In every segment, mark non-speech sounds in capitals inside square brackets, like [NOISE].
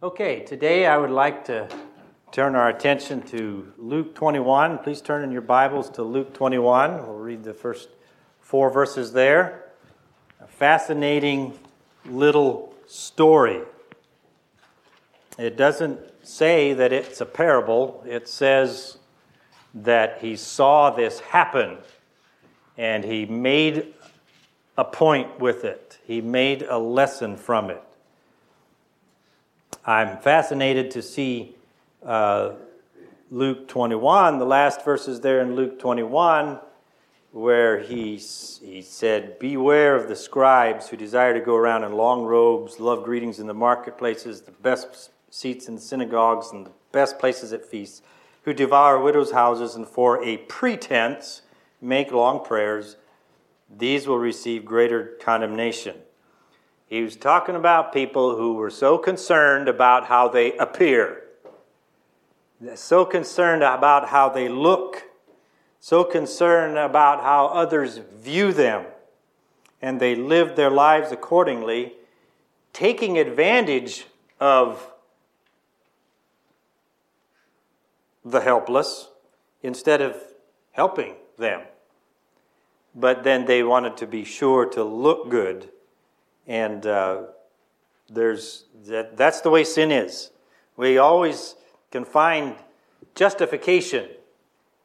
Okay, today I would like to turn our attention to Luke 21. Please turn in your Bibles to Luke 21. We'll read the first four verses there. A fascinating little story. It doesn't say that it's a parable, it says that he saw this happen and he made a point with it, he made a lesson from it. I'm fascinated to see uh, Luke 21, the last verses there in Luke 21, where he, he said, Beware of the scribes who desire to go around in long robes, love greetings in the marketplaces, the best seats in synagogues, and the best places at feasts, who devour widows' houses, and for a pretense make long prayers. These will receive greater condemnation. He was talking about people who were so concerned about how they appear, so concerned about how they look, so concerned about how others view them, and they lived their lives accordingly, taking advantage of the helpless instead of helping them. But then they wanted to be sure to look good and uh, there's that, that's the way sin is. We always can find justification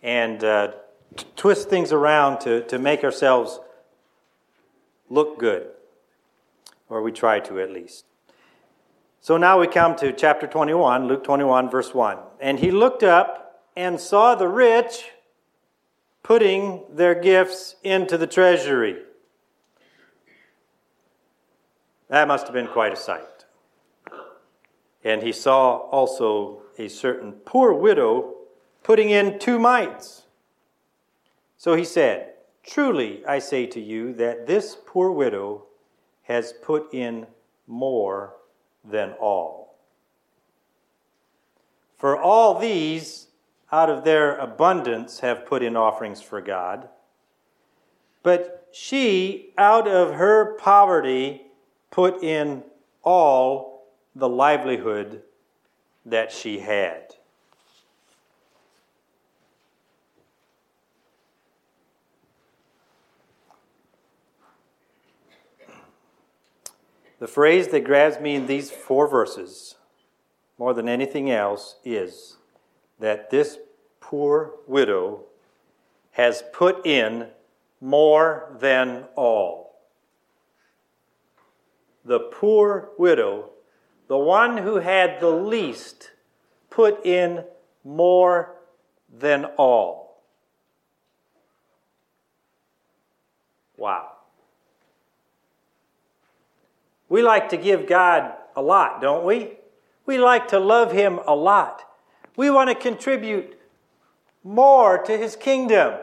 and uh, t- twist things around to, to make ourselves look good, or we try to at least. So now we come to chapter 21, Luke 21, verse 1. And he looked up and saw the rich putting their gifts into the treasury. That must have been quite a sight. And he saw also a certain poor widow putting in two mites. So he said, Truly I say to you that this poor widow has put in more than all. For all these, out of their abundance, have put in offerings for God. But she, out of her poverty, put in all the livelihood that she had. The phrase that grabs me in these four verses more than anything else is that this poor widow has put in more than all the poor widow, the one who had the least, put in more than all. Wow. We like to give God a lot, don't we? We like to love Him a lot. We want to contribute more to His kingdom.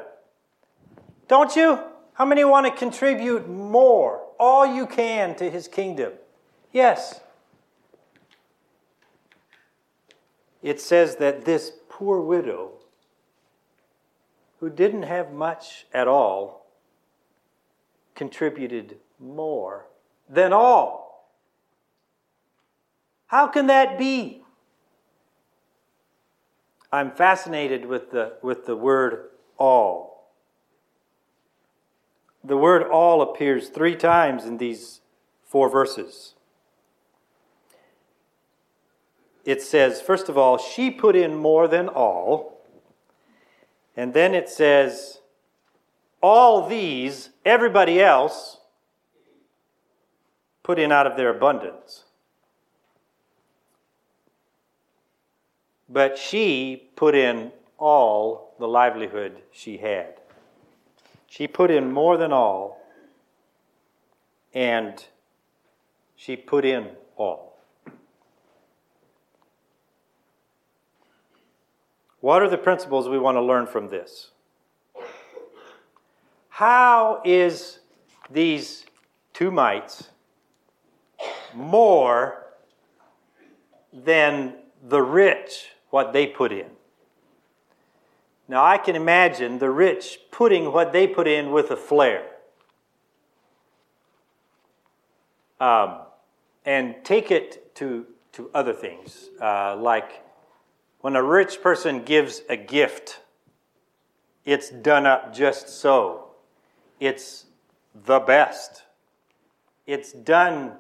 Don't you? How many want to contribute more? All you can to his kingdom. Yes. It says that this poor widow, who didn't have much at all, contributed more than all. How can that be? I'm fascinated with the, with the word all. The word all appears three times in these four verses. It says, first of all, she put in more than all. And then it says, all these, everybody else, put in out of their abundance. But she put in all the livelihood she had. She put in more than all, and she put in all. What are the principles we want to learn from this? How is these two mites more than the rich, what they put in? Now, I can imagine the rich putting what they put in with a flair. Um, and take it to to other things, uh, like when a rich person gives a gift, it's done up just so. It's the best. It's done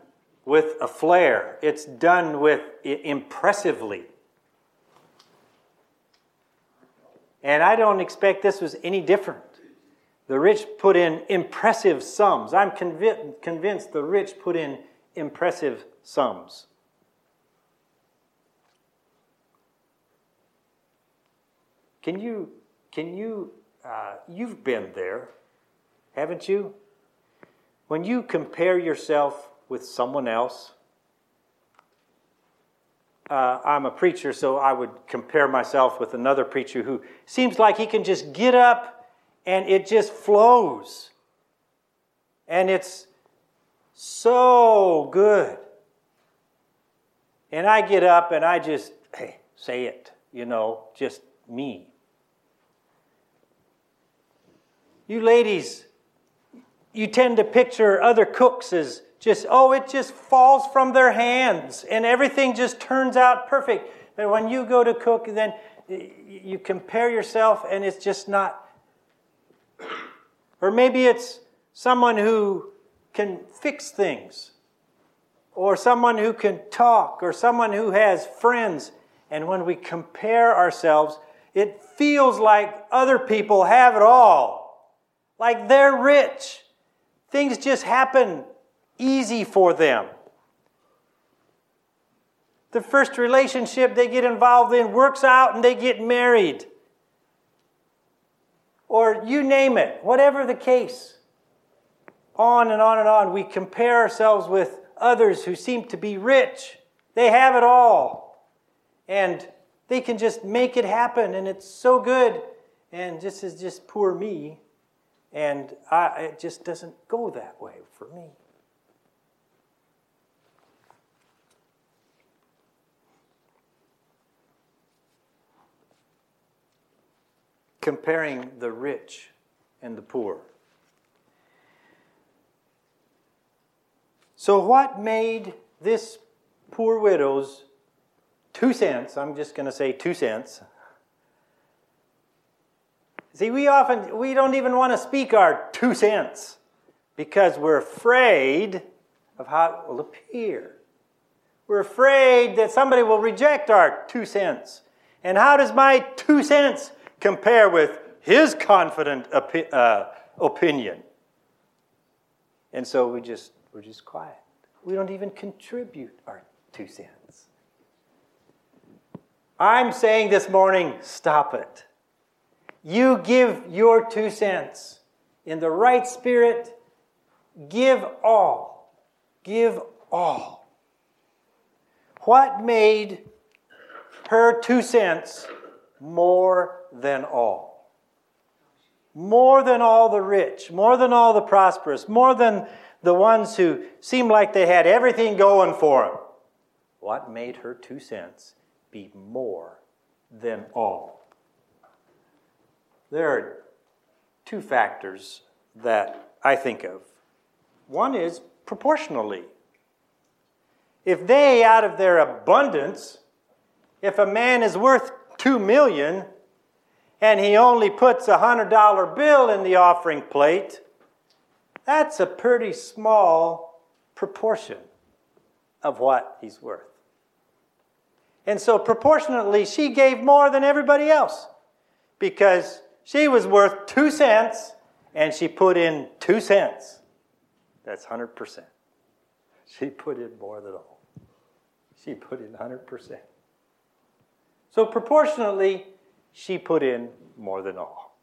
with a flair. It's done with impressively. And I don't expect this was any different. The rich put in impressive sums. I'm conv- convinced the rich put in impressive sums. Can you, can you, uh, you've been there, haven't you? When you compare yourself with someone else, uh, I'm a preacher, so I would compare myself with another preacher who seems like he can just get up and it just flows. And it's so good. And I get up and I just, hey, say it, you know, just me. You ladies, you tend to picture other cooks as just, oh, it just falls from their hands and everything just turns out perfect. But when you go to cook, then you compare yourself and it's just not. Or maybe it's someone who can fix things, or someone who can talk, or someone who has friends. And when we compare ourselves, it feels like other people have it all like they're rich. Things just happen easy for them. The first relationship they get involved in works out and they get married. Or you name it, whatever the case. On and on and on. We compare ourselves with others who seem to be rich. They have it all. And they can just make it happen, and it's so good. And this is just poor me. And I, it just doesn't go that way for me. Comparing the rich and the poor. So, what made this poor widow's two cents, I'm just going to say two cents, See, we often we don't even want to speak our two cents because we're afraid of how it will appear. We're afraid that somebody will reject our two cents. And how does my two cents compare with his confident opi- uh, opinion? And so we just we're just quiet. We don't even contribute our two cents. I'm saying this morning, stop it. You give your two cents in the right spirit. Give all. Give all. What made her two cents more than all? More than all the rich, more than all the prosperous, more than the ones who seemed like they had everything going for them. What made her two cents be more than all? There are two factors that I think of. One is proportionally. If they, out of their abundance, if a man is worth two million and he only puts a hundred dollar bill in the offering plate, that's a pretty small proportion of what he's worth. And so, proportionately, she gave more than everybody else because she was worth two cents and she put in two cents. That's 100%. She put in more than all. She put in 100%. So proportionately, she put in more than all.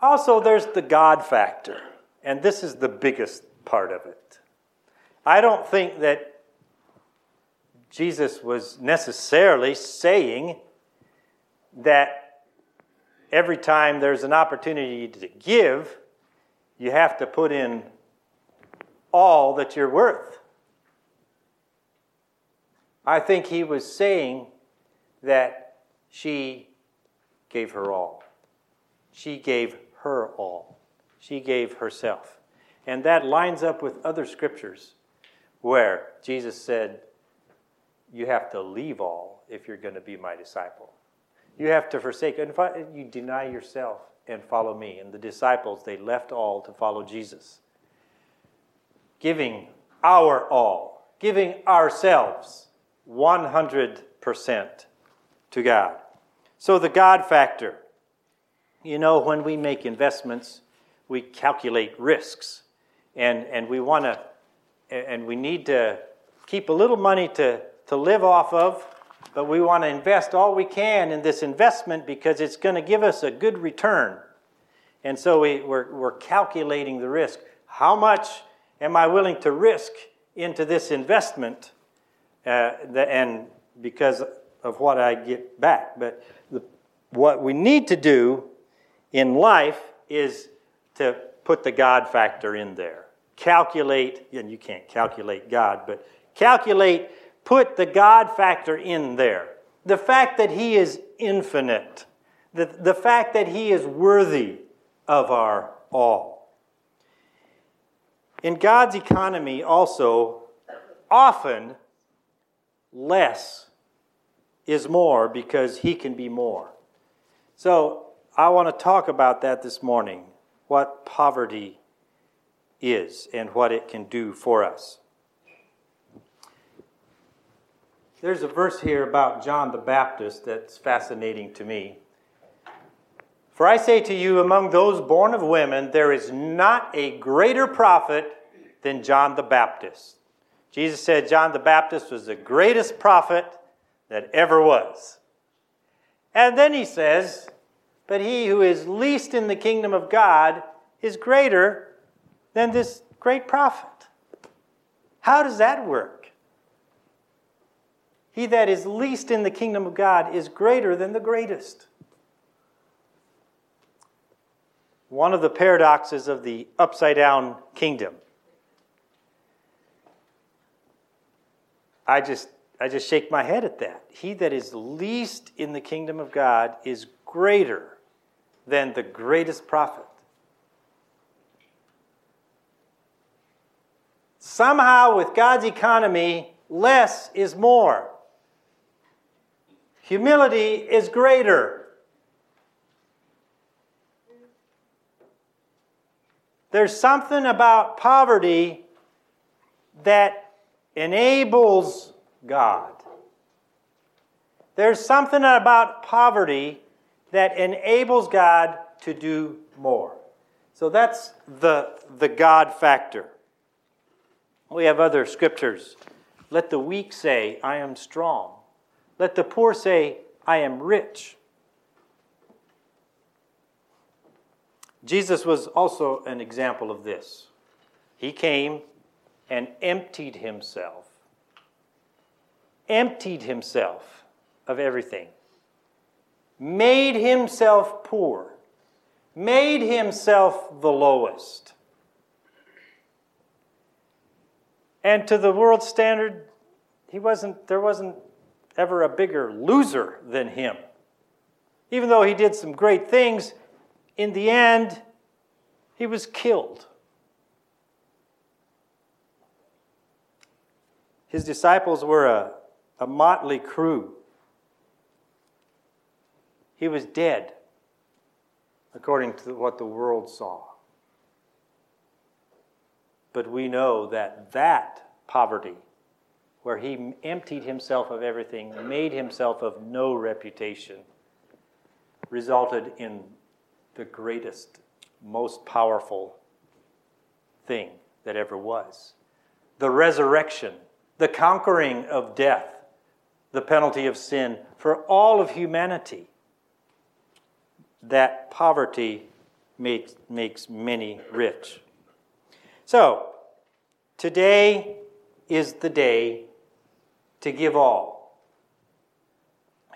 Also, there's the God factor, and this is the biggest part of it. I don't think that Jesus was necessarily saying that every time there's an opportunity to give, you have to put in all that you're worth. I think he was saying that she gave her all. She gave her all. She gave herself. And that lines up with other scriptures where Jesus said, You have to leave all if you're going to be my disciple. You have to forsake, and you deny yourself and follow me. And the disciples, they left all to follow Jesus, giving our all, giving ourselves 100% to God. So the God factor. You know, when we make investments, we calculate risks. And, and we want to, and we need to keep a little money to, to live off of, but we want to invest all we can in this investment because it's going to give us a good return. And so we, we're, we're calculating the risk. How much am I willing to risk into this investment? Uh, the, and because of what I get back. But the, what we need to do in life is to put the God factor in there. Calculate, and you can't calculate God, but calculate, put the God factor in there. The fact that He is infinite, the, the fact that He is worthy of our all. In God's economy, also, often less is more because He can be more. So, I want to talk about that this morning what poverty is and what it can do for us. There's a verse here about John the Baptist that's fascinating to me. For I say to you, among those born of women, there is not a greater prophet than John the Baptist. Jesus said John the Baptist was the greatest prophet that ever was. And then he says, But he who is least in the kingdom of God is greater than this great prophet. How does that work? He that is least in the kingdom of God is greater than the greatest. One of the paradoxes of the upside down kingdom. I just I just shake my head at that. He that is least in the kingdom of God is greater than the greatest prophet. Somehow, with God's economy, less is more. Humility is greater. There's something about poverty that enables God. There's something about poverty that enables God to do more. So that's the, the God factor. We have other scriptures. Let the weak say, I am strong. Let the poor say, I am rich. Jesus was also an example of this. He came and emptied himself, emptied himself of everything, made himself poor, made himself the lowest And to the world standard, he wasn't, there wasn't ever a bigger loser than him. Even though he did some great things, in the end, he was killed. His disciples were a, a motley crew. He was dead, according to what the world saw. But we know that that poverty, where he emptied himself of everything, made himself of no reputation, resulted in the greatest, most powerful thing that ever was the resurrection, the conquering of death, the penalty of sin for all of humanity. That poverty makes, makes many rich. So, today is the day to give all.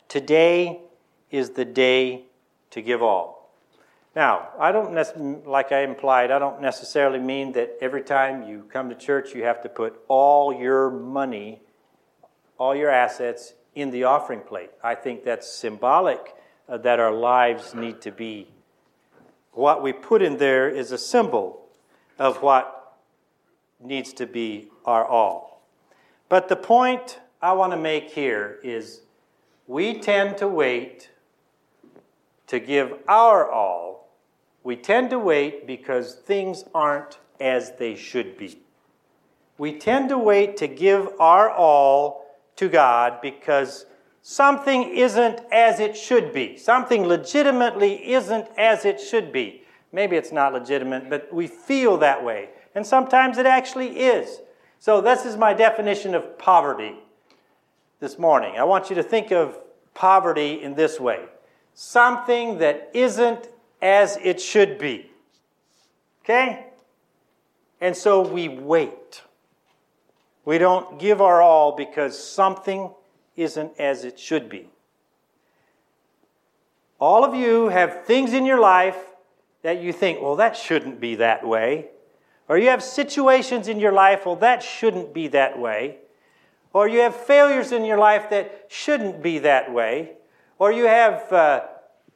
Today is the day to give all. Now, I don't, like I implied, I don't necessarily mean that every time you come to church you have to put all your money, all your assets in the offering plate. I think that's symbolic uh, that our lives need to be. What we put in there is a symbol of what needs to be our all. But the point I want to make here is we tend to wait to give our all. We tend to wait because things aren't as they should be. We tend to wait to give our all to God because something isn't as it should be. Something legitimately isn't as it should be. Maybe it's not legitimate, but we feel that way. And sometimes it actually is. So, this is my definition of poverty this morning. I want you to think of poverty in this way something that isn't as it should be. Okay? And so we wait. We don't give our all because something isn't as it should be. All of you have things in your life that you think, well, that shouldn't be that way. Or you have situations in your life, well, that shouldn't be that way. Or you have failures in your life that shouldn't be that way. Or you have uh,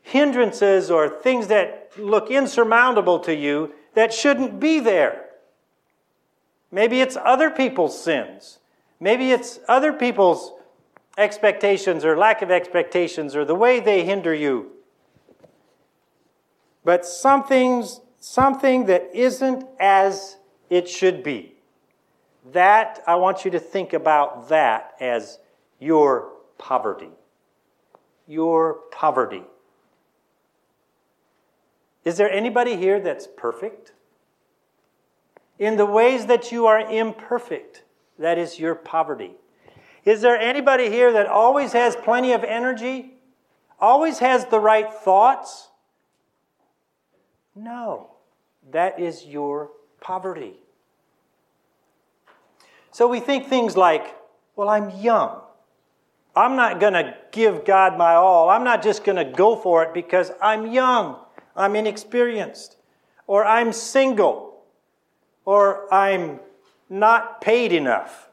hindrances or things that look insurmountable to you that shouldn't be there. Maybe it's other people's sins. Maybe it's other people's expectations or lack of expectations or the way they hinder you. But something's, something that isn't as it should be. That, I want you to think about that as your poverty. Your poverty. Is there anybody here that's perfect? In the ways that you are imperfect, that is your poverty. Is there anybody here that always has plenty of energy? Always has the right thoughts? No. That is your poverty. So we think things like, well, I'm young. I'm not going to give God my all. I'm not just going to go for it because I'm young, I'm inexperienced, or I'm single, or I'm not paid enough,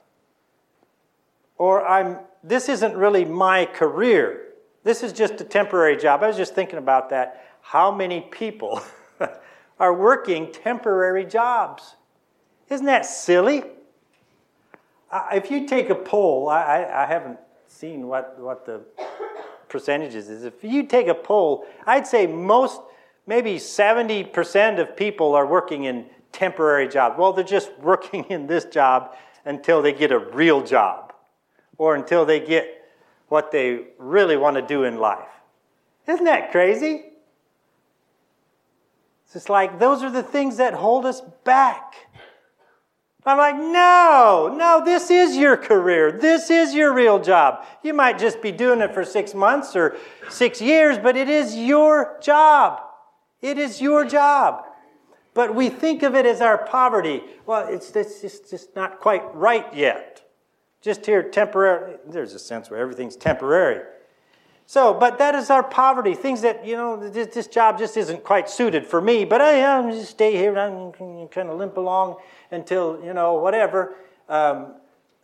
or I'm this isn't really my career. This is just a temporary job. I was just thinking about that. How many people [LAUGHS] are working temporary jobs? Isn't that silly? if you take a poll, I, I haven't seen what, what the percentages is. If you take a poll, I'd say most, maybe 70% of people are working in temporary jobs. Well, they're just [LAUGHS] working in this job until they get a real job or until they get what they really want to do in life. Isn't that crazy? It's just like those are the things that hold us back. I'm like, no, no, this is your career. This is your real job. You might just be doing it for six months or six years, but it is your job. It is your job. But we think of it as our poverty. Well, it's, it's just, just not quite right yet. Just here, temporary. There's a sense where everything's temporary. So, but that is our poverty. Things that, you know, this, this job just isn't quite suited for me, but I, am just stay here and I'm kind of limp along until, you know, whatever, um,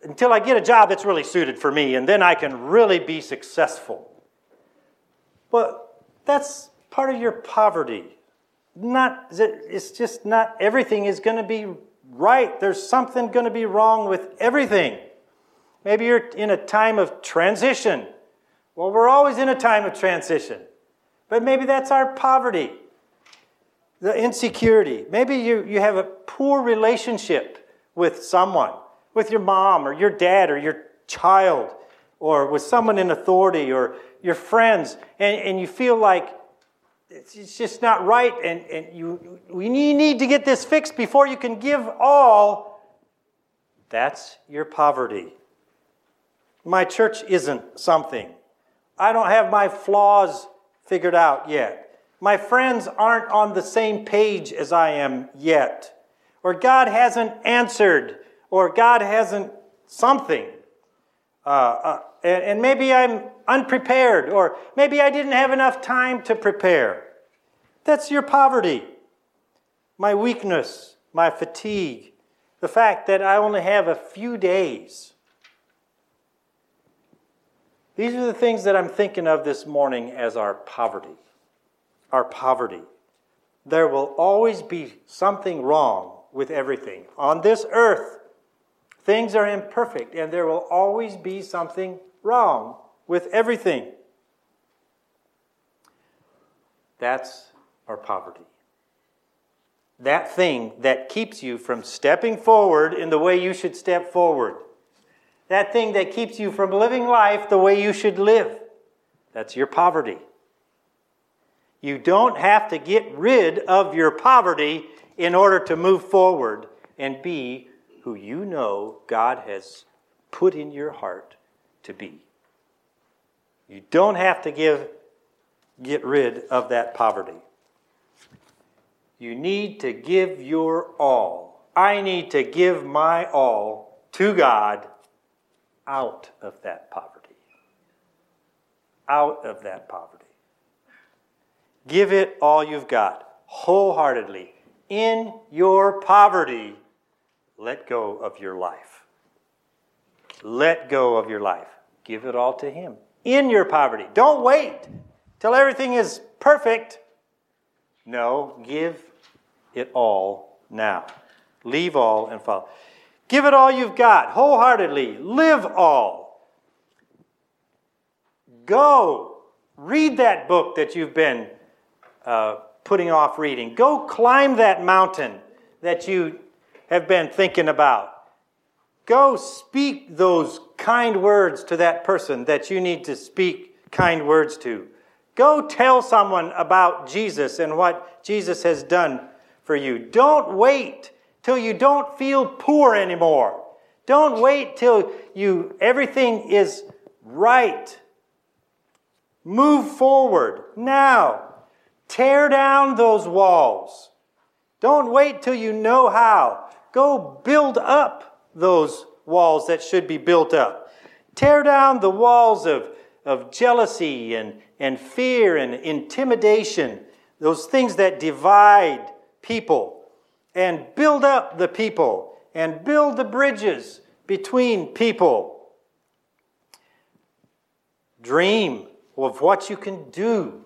until I get a job that's really suited for me, and then I can really be successful. But that's part of your poverty. Not, it's just not everything is going to be right. There's something going to be wrong with everything. Maybe you're in a time of transition. Well, we're always in a time of transition. But maybe that's our poverty the insecurity. Maybe you, you have a poor relationship with someone, with your mom or your dad or your child, or with someone in authority or your friends, and, and you feel like it's just not right, and, and you, we need to get this fixed before you can give all. That's your poverty. My church isn't something. I don't have my flaws figured out yet. My friends aren't on the same page as I am yet. Or God hasn't answered, or God hasn't something. Uh, uh, and, and maybe I'm unprepared, or maybe I didn't have enough time to prepare. That's your poverty. My weakness, my fatigue, the fact that I only have a few days. These are the things that I'm thinking of this morning as our poverty our poverty. There will always be something wrong with everything. On this earth, Things are imperfect, and there will always be something wrong with everything. That's our poverty. That thing that keeps you from stepping forward in the way you should step forward. That thing that keeps you from living life the way you should live. That's your poverty. You don't have to get rid of your poverty in order to move forward and be who you know God has put in your heart to be. You don't have to give, get rid of that poverty. You need to give your all. I need to give my all to God out of that poverty. Out of that poverty. Give it all you've got, wholeheartedly. In your poverty, let go of your life. Let go of your life. Give it all to Him. In your poverty. Don't wait till everything is perfect. No, give it all now. Leave all and follow. Give it all you've got, wholeheartedly. Live all. Go. Read that book that you've been uh, putting off reading. Go climb that mountain that you have been thinking about. Go speak those kind words to that person that you need to speak kind words to. Go tell someone about Jesus and what Jesus has done for you. Don't wait till you don't feel poor anymore. Don't wait till you everything is right. Move forward now. Tear down those walls. Don't wait till you know how. Go build up those walls that should be built up. Tear down the walls of, of jealousy and, and fear and intimidation, those things that divide people and build up the people and build the bridges between people. Dream of what you can do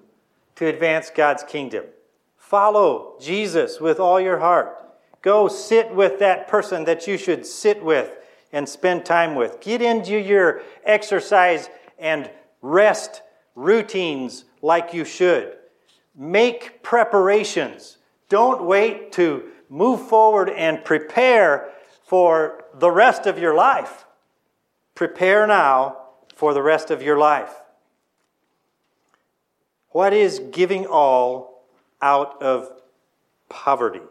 to advance God's kingdom. Follow Jesus with all your heart. Go sit with that person that you should sit with and spend time with. Get into your exercise and rest routines like you should. Make preparations don't wait to move forward and prepare for the rest of your life. Prepare now for the rest of your life. What is giving all out of poverty?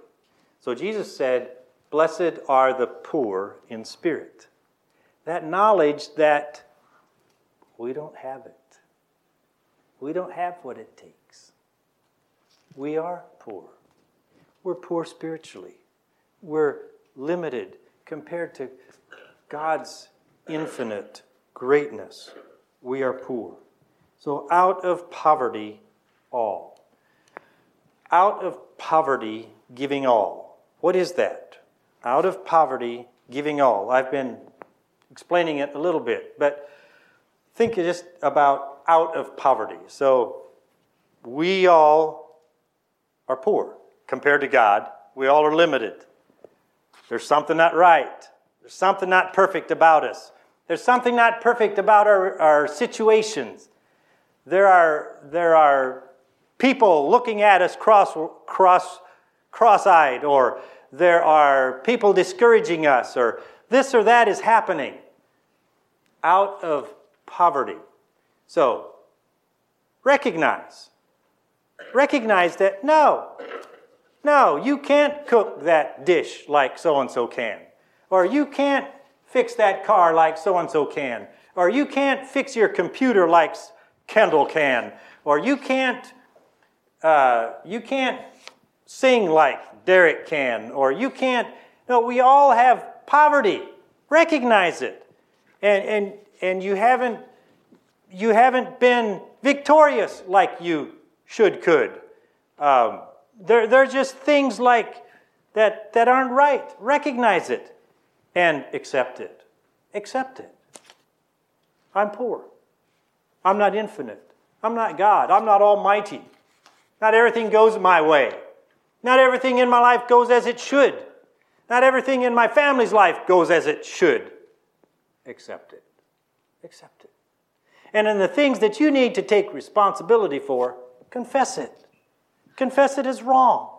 So Jesus said, Blessed are the poor in spirit. That knowledge that we don't have it. We don't have what it takes. We are poor. We're poor spiritually. We're limited compared to God's infinite greatness. We are poor. So, out of poverty, all. Out of poverty, giving all. What is that? Out of poverty, giving all. I've been explaining it a little bit, but think just about out of poverty. So, we all are poor compared to God. We all are limited. There's something not right. There's something not perfect about us. There's something not perfect about our, our situations. There are, there are people looking at us cross, cross, cross-eyed, or there are people discouraging us, or this or that is happening out of poverty. So, recognize. Recognize that no, no, you can't cook that dish like so and so can. Or you can't fix that car like so and so can. Or you can't fix your computer like Kendall can. Or you can't, uh, you can't sing like Derek can. Or you can't. No, we all have poverty. Recognize it. And, and, and you haven't you haven't been victorious like you should could. Um, they're, they're just things like that, that aren't right. Recognize it and accept it. Accept it. I'm poor. I'm not infinite. I'm not God. I'm not almighty. Not everything goes my way. Not everything in my life goes as it should. Not everything in my family's life goes as it should. Accept it. Accept it. And in the things that you need to take responsibility for, confess it. Confess it as wrong.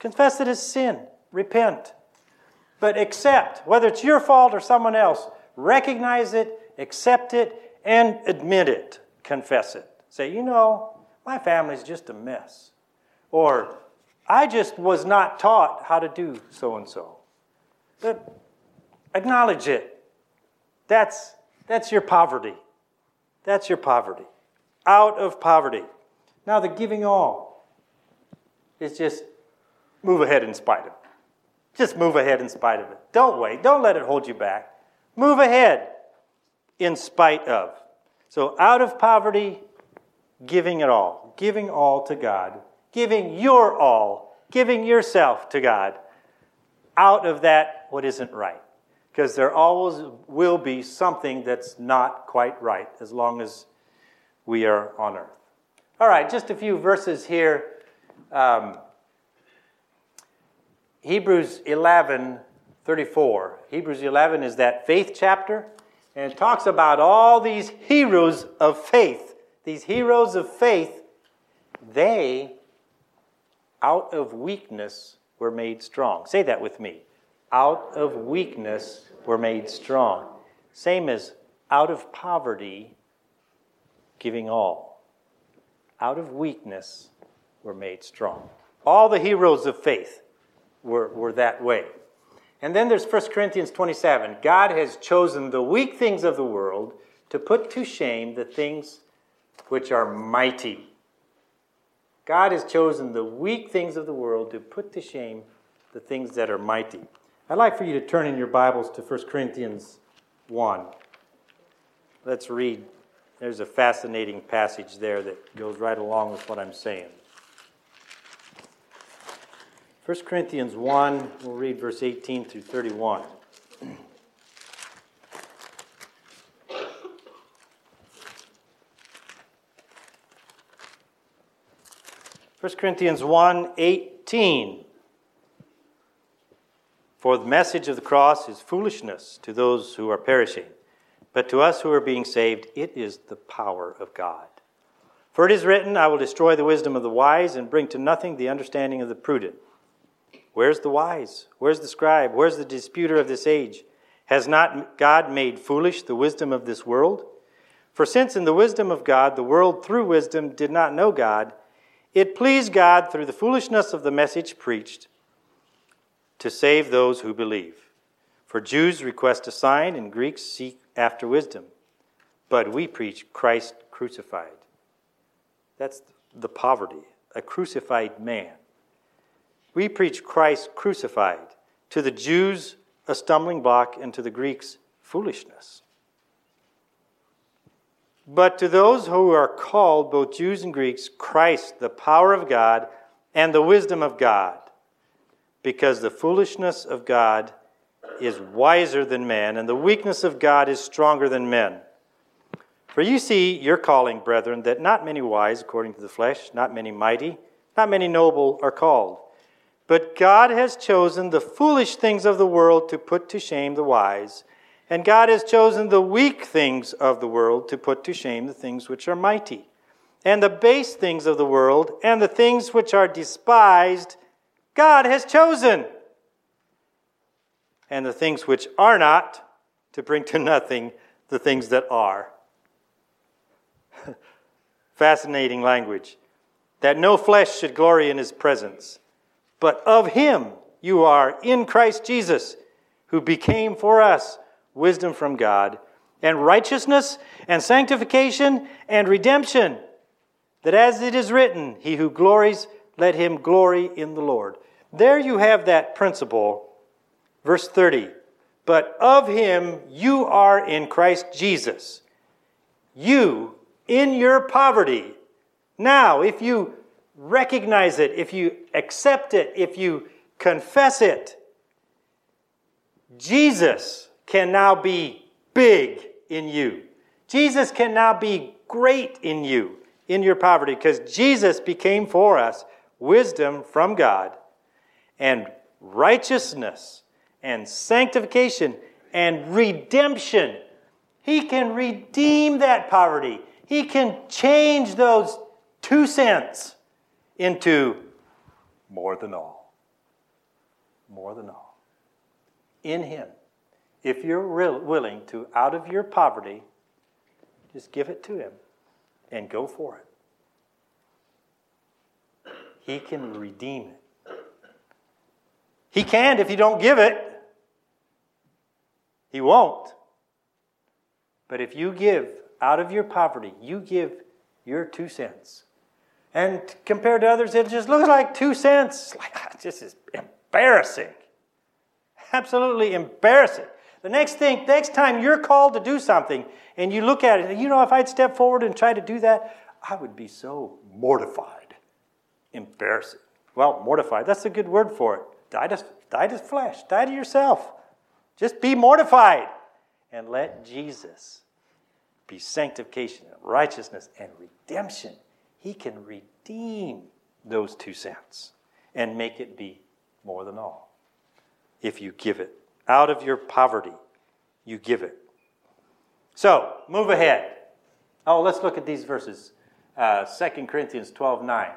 Confess it as sin. Repent. But accept, whether it's your fault or someone else, recognize it, accept it, and admit it. Confess it. Say, you know, my family's just a mess. Or, I just was not taught how to do so and so. But acknowledge it. That's, that's your poverty. That's your poverty. Out of poverty. Now, the giving all is just move ahead in spite of it. Just move ahead in spite of it. Don't wait. Don't let it hold you back. Move ahead in spite of. So, out of poverty, giving it all. Giving all to God. Giving your all. Giving yourself to God. Out of that, what isn't right because there always will be something that's not quite right as long as we are on earth. All right, just a few verses here. Um, Hebrews 11 34. Hebrews 11 is that faith chapter, and it talks about all these heroes of faith. These heroes of faith, they, out of weakness, were made strong. Say that with me out of weakness were made strong. Same as out of poverty, giving all. Out of weakness were made strong. All the heroes of faith were, were that way. And then there's 1 Corinthians 27. God has chosen the weak things of the world to put to shame the things which are mighty. God has chosen the weak things of the world to put to shame the things that are mighty. I'd like for you to turn in your Bibles to 1 Corinthians 1. Let's read. There's a fascinating passage there that goes right along with what I'm saying. 1 Corinthians 1, we'll read verse 18 through 31. First Corinthians 1 18. For the message of the cross is foolishness to those who are perishing, but to us who are being saved, it is the power of God. For it is written, I will destroy the wisdom of the wise and bring to nothing the understanding of the prudent. Where's the wise? Where's the scribe? Where's the disputer of this age? Has not God made foolish the wisdom of this world? For since in the wisdom of God the world through wisdom did not know God, it pleased God through the foolishness of the message preached to save those who believe. For Jews request a sign, and Greeks seek after wisdom. But we preach Christ crucified. That's the poverty, a crucified man. We preach Christ crucified. To the Jews, a stumbling block, and to the Greeks, foolishness. But to those who are called, both Jews and Greeks, Christ, the power of God and the wisdom of God because the foolishness of God is wiser than man, and the weakness of God is stronger than men. For you see your calling, brethren, that not many wise according to the flesh, not many mighty, not many noble are called. But God has chosen the foolish things of the world to put to shame the wise, and God has chosen the weak things of the world to put to shame the things which are mighty, and the base things of the world, and the things which are despised God has chosen. And the things which are not, to bring to nothing the things that are. [LAUGHS] Fascinating language. That no flesh should glory in his presence, but of him you are in Christ Jesus, who became for us wisdom from God, and righteousness, and sanctification, and redemption. That as it is written, he who glories, let him glory in the Lord. There you have that principle. Verse 30. But of him you are in Christ Jesus. You in your poverty. Now, if you recognize it, if you accept it, if you confess it, Jesus can now be big in you. Jesus can now be great in you, in your poverty, because Jesus became for us wisdom from God and righteousness and sanctification and redemption. He can redeem that poverty. He can change those two cents into more than all. More than all. In Him. If you're willing to, out of your poverty, just give it to Him and go for it. He can redeem it. He can if you don't give it. He won't. But if you give out of your poverty, you give your two cents. And compared to others, it just looks like two cents. Like, ah, this is embarrassing. Absolutely embarrassing. The next thing, next time you're called to do something and you look at it, you know, if I'd step forward and try to do that, I would be so mortified. Embarrassing. Well, mortified, that's a good word for it. Die to, die to flesh, die to yourself. Just be mortified and let Jesus be sanctification righteousness and redemption. He can redeem those two cents and make it be more than all if you give it. Out of your poverty, you give it. So, move ahead. Oh, let's look at these verses. Uh, 2 Corinthians 12 9.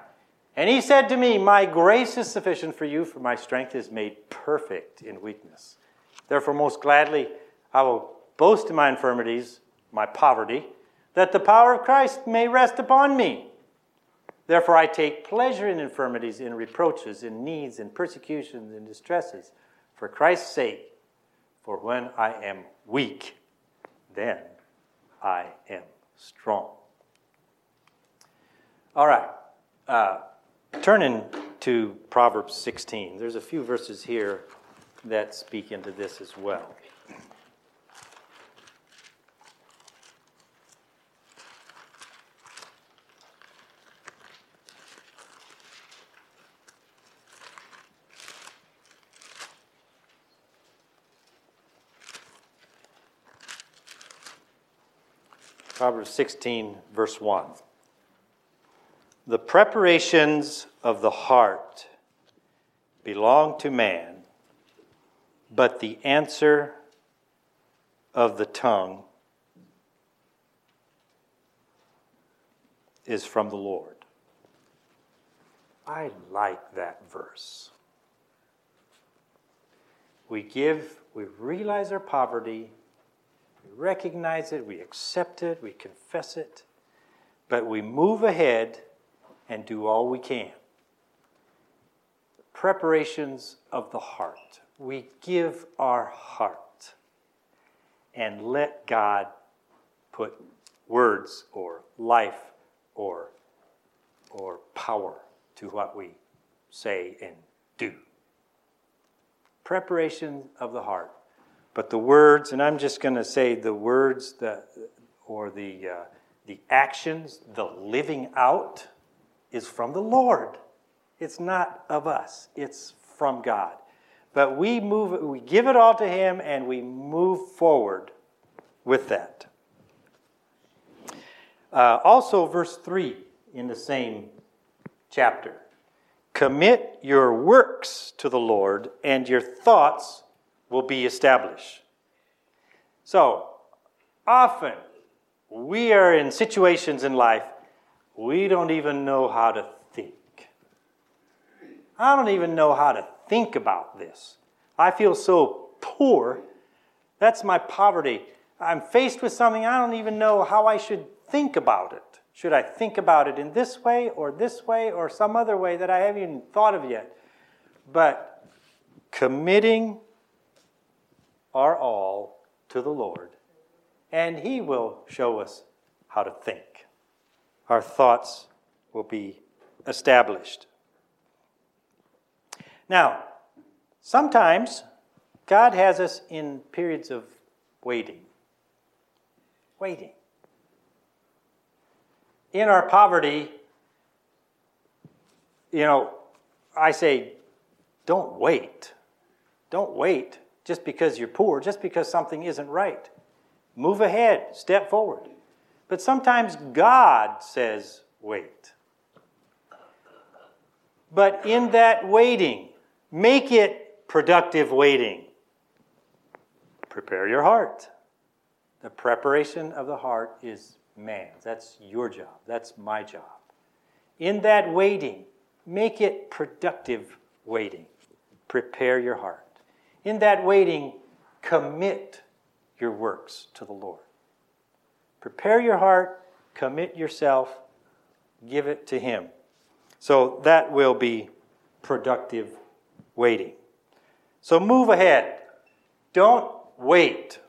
And he said to me, My grace is sufficient for you, for my strength is made perfect in weakness. Therefore, most gladly, I will boast in my infirmities, my poverty, that the power of Christ may rest upon me. Therefore, I take pleasure in infirmities, in reproaches, in needs, in persecutions, in distresses, for Christ's sake. For when I am weak, then I am strong. All right. Uh, turning to Proverbs 16, there's a few verses here that speak into this as well. Proverbs 16, verse 1. The preparations of the heart belong to man, but the answer of the tongue is from the Lord. I like that verse. We give, we realize our poverty, we recognize it, we accept it, we confess it, but we move ahead and do all we can. Preparations of the heart. We give our heart and let God put words or life or, or power to what we say and do. Preparation of the heart. But the words, and I'm just going to say the words that, or the, uh, the actions, the living out, is from the Lord. It's not of us, it's from God. But we move, we give it all to Him and we move forward with that. Uh, also, verse 3 in the same chapter Commit your works to the Lord, and your thoughts will be established. So, often we are in situations in life we don't even know how to think. I don't even know how to think about this. I feel so poor. That's my poverty. I'm faced with something, I don't even know how I should think about it. Should I think about it in this way or this way or some other way that I haven't even thought of yet? But committing our all to the Lord, and He will show us how to think our thoughts will be established. Now, sometimes God has us in periods of waiting. Waiting. In our poverty, you know, I say, don't wait. Don't wait just because you're poor, just because something isn't right. Move ahead, step forward. But sometimes God says, wait. But in that waiting, make it productive waiting. prepare your heart. The preparation of the heart is man's. That's your job. That's my job. In that waiting, make it productive waiting. Prepare your heart. In that waiting, commit your works to the Lord. Prepare your heart, commit yourself, give it to Him. So that will be productive waiting. So move ahead. Don't wait.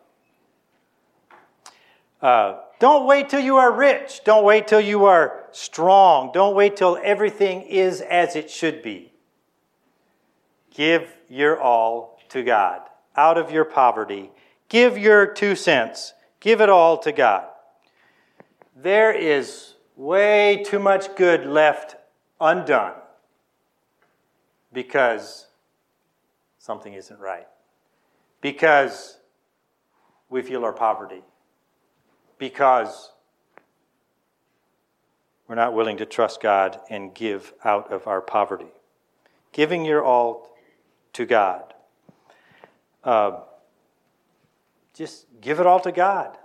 Uh, don't wait till you are rich. Don't wait till you are strong. Don't wait till everything is as it should be. Give your all to God out of your poverty. Give your two cents. Give it all to God. There is way too much good left undone because something isn't right. Because we feel our poverty. Because we're not willing to trust God and give out of our poverty. Giving your all to God. Uh, just give it all to God.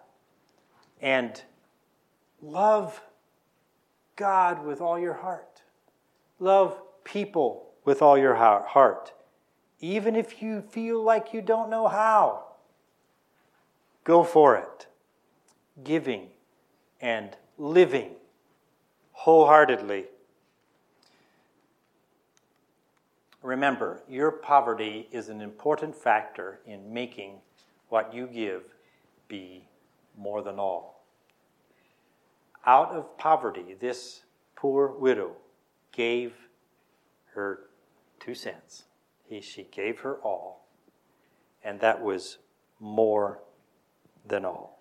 And love God with all your heart. Love people with all your heart. Even if you feel like you don't know how, go for it. Giving and living wholeheartedly Remember, your poverty is an important factor in making what you give be more than all. Out of poverty, this poor widow gave her two cents. He, she gave her all, and that was more than all.